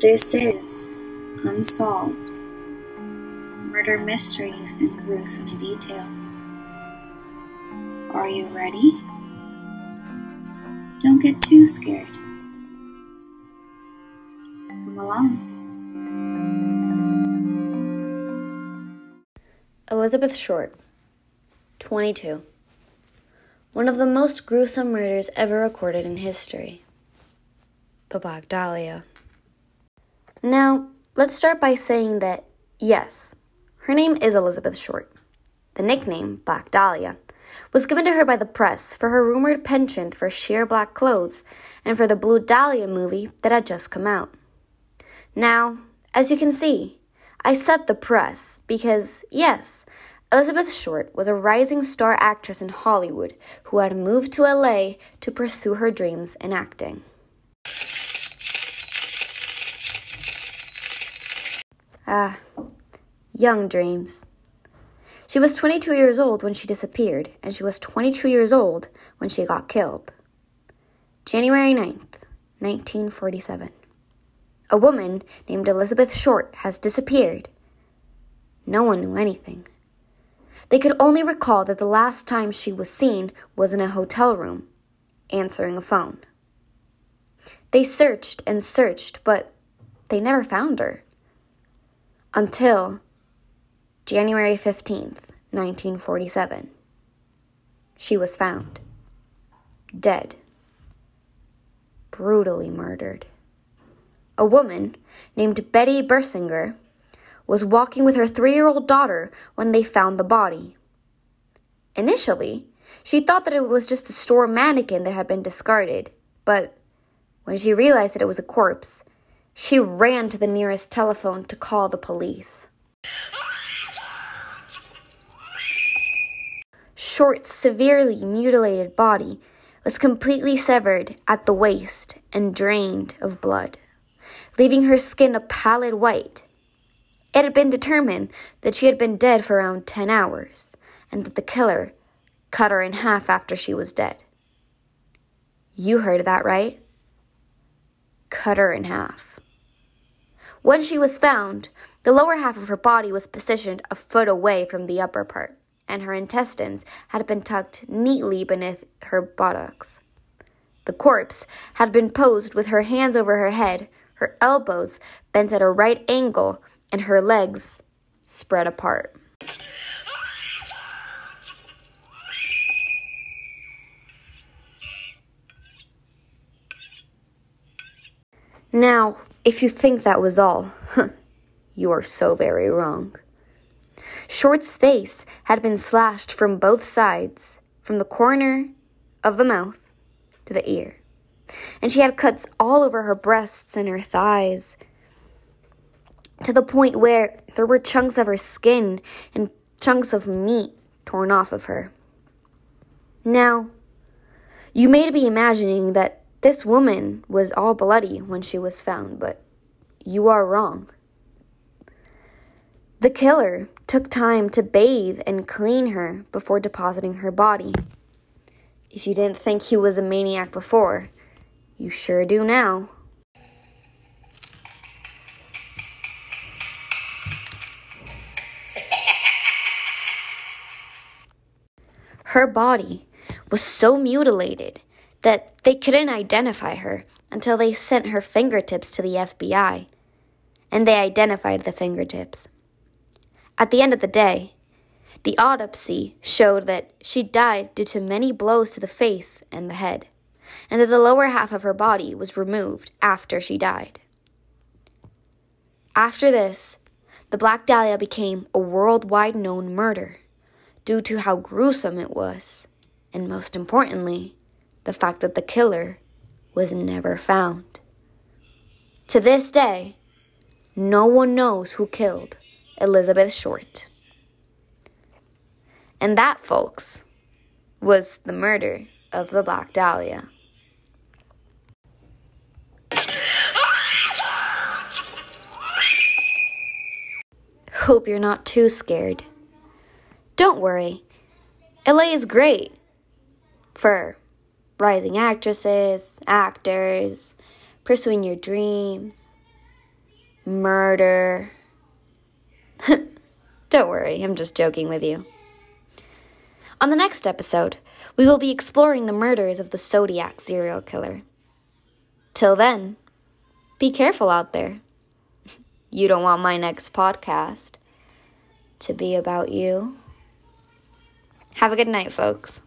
This is Unsolved Murder Mysteries and Gruesome Details. Are you ready? Don't get too scared. Come along. Elizabeth Short, 22. One of the most gruesome murders ever recorded in history. The Black. Now, let's start by saying that, yes, her name is Elizabeth Short. The nickname, Black Dahlia, was given to her by the press for her rumored penchant for sheer black clothes and for the Blue Dahlia movie that had just come out. Now, as you can see, I said the press because, yes, Elizabeth Short was a rising star actress in Hollywood who had moved to LA to pursue her dreams in acting. Ah, young dreams. She was 22 years old when she disappeared, and she was 22 years old when she got killed. January 9th, 1947. A woman named Elizabeth Short has disappeared. No one knew anything. They could only recall that the last time she was seen was in a hotel room, answering a phone. They searched and searched, but they never found her. Until January 15th, 1947. She was found. Dead. Brutally murdered. A woman named Betty Bersinger was walking with her three year old daughter when they found the body. Initially, she thought that it was just a store mannequin that had been discarded, but when she realized that it was a corpse, she ran to the nearest telephone to call the police. Short's severely mutilated body was completely severed at the waist and drained of blood, leaving her skin a pallid white it had been determined that she had been dead for around 10 hours, and that the killer cut her in half after she was dead. You heard that right? Cut her in half. When she was found, the lower half of her body was positioned a foot away from the upper part, and her intestines had been tucked neatly beneath her buttocks. The corpse had been posed with her hands over her head, her elbows bent at a right angle, and her legs spread apart. Now, if you think that was all, you are so very wrong. Short's face had been slashed from both sides, from the corner of the mouth to the ear. And she had cuts all over her breasts and her thighs, to the point where there were chunks of her skin and chunks of meat torn off of her. Now, you may be imagining that this woman was all bloody when she was found, but you are wrong. The killer took time to bathe and clean her before depositing her body. If you didn't think he was a maniac before, you sure do now. Her body was so mutilated that they couldn't identify her until they sent her fingertips to the FBI, and they identified the fingertips. At the end of the day, the autopsy showed that she died due to many blows to the face and the head, and that the lower half of her body was removed after she died. After this, the Black Dahlia became a worldwide known murder due to how gruesome it was, and most importantly, the fact that the killer was never found. To this day, no one knows who killed Elizabeth Short. And that, folks, was the murder of the Black Dahlia. Hope you're not too scared. Don't worry, LA is great for rising actresses, actors, pursuing your dreams. murder. Don't worry, I'm just joking with you. On the next episode, we will be exploring the murders of the Zodiac serial killer. Till then, be careful out there. You don't want my next podcast to be about you. Have a good night, folks.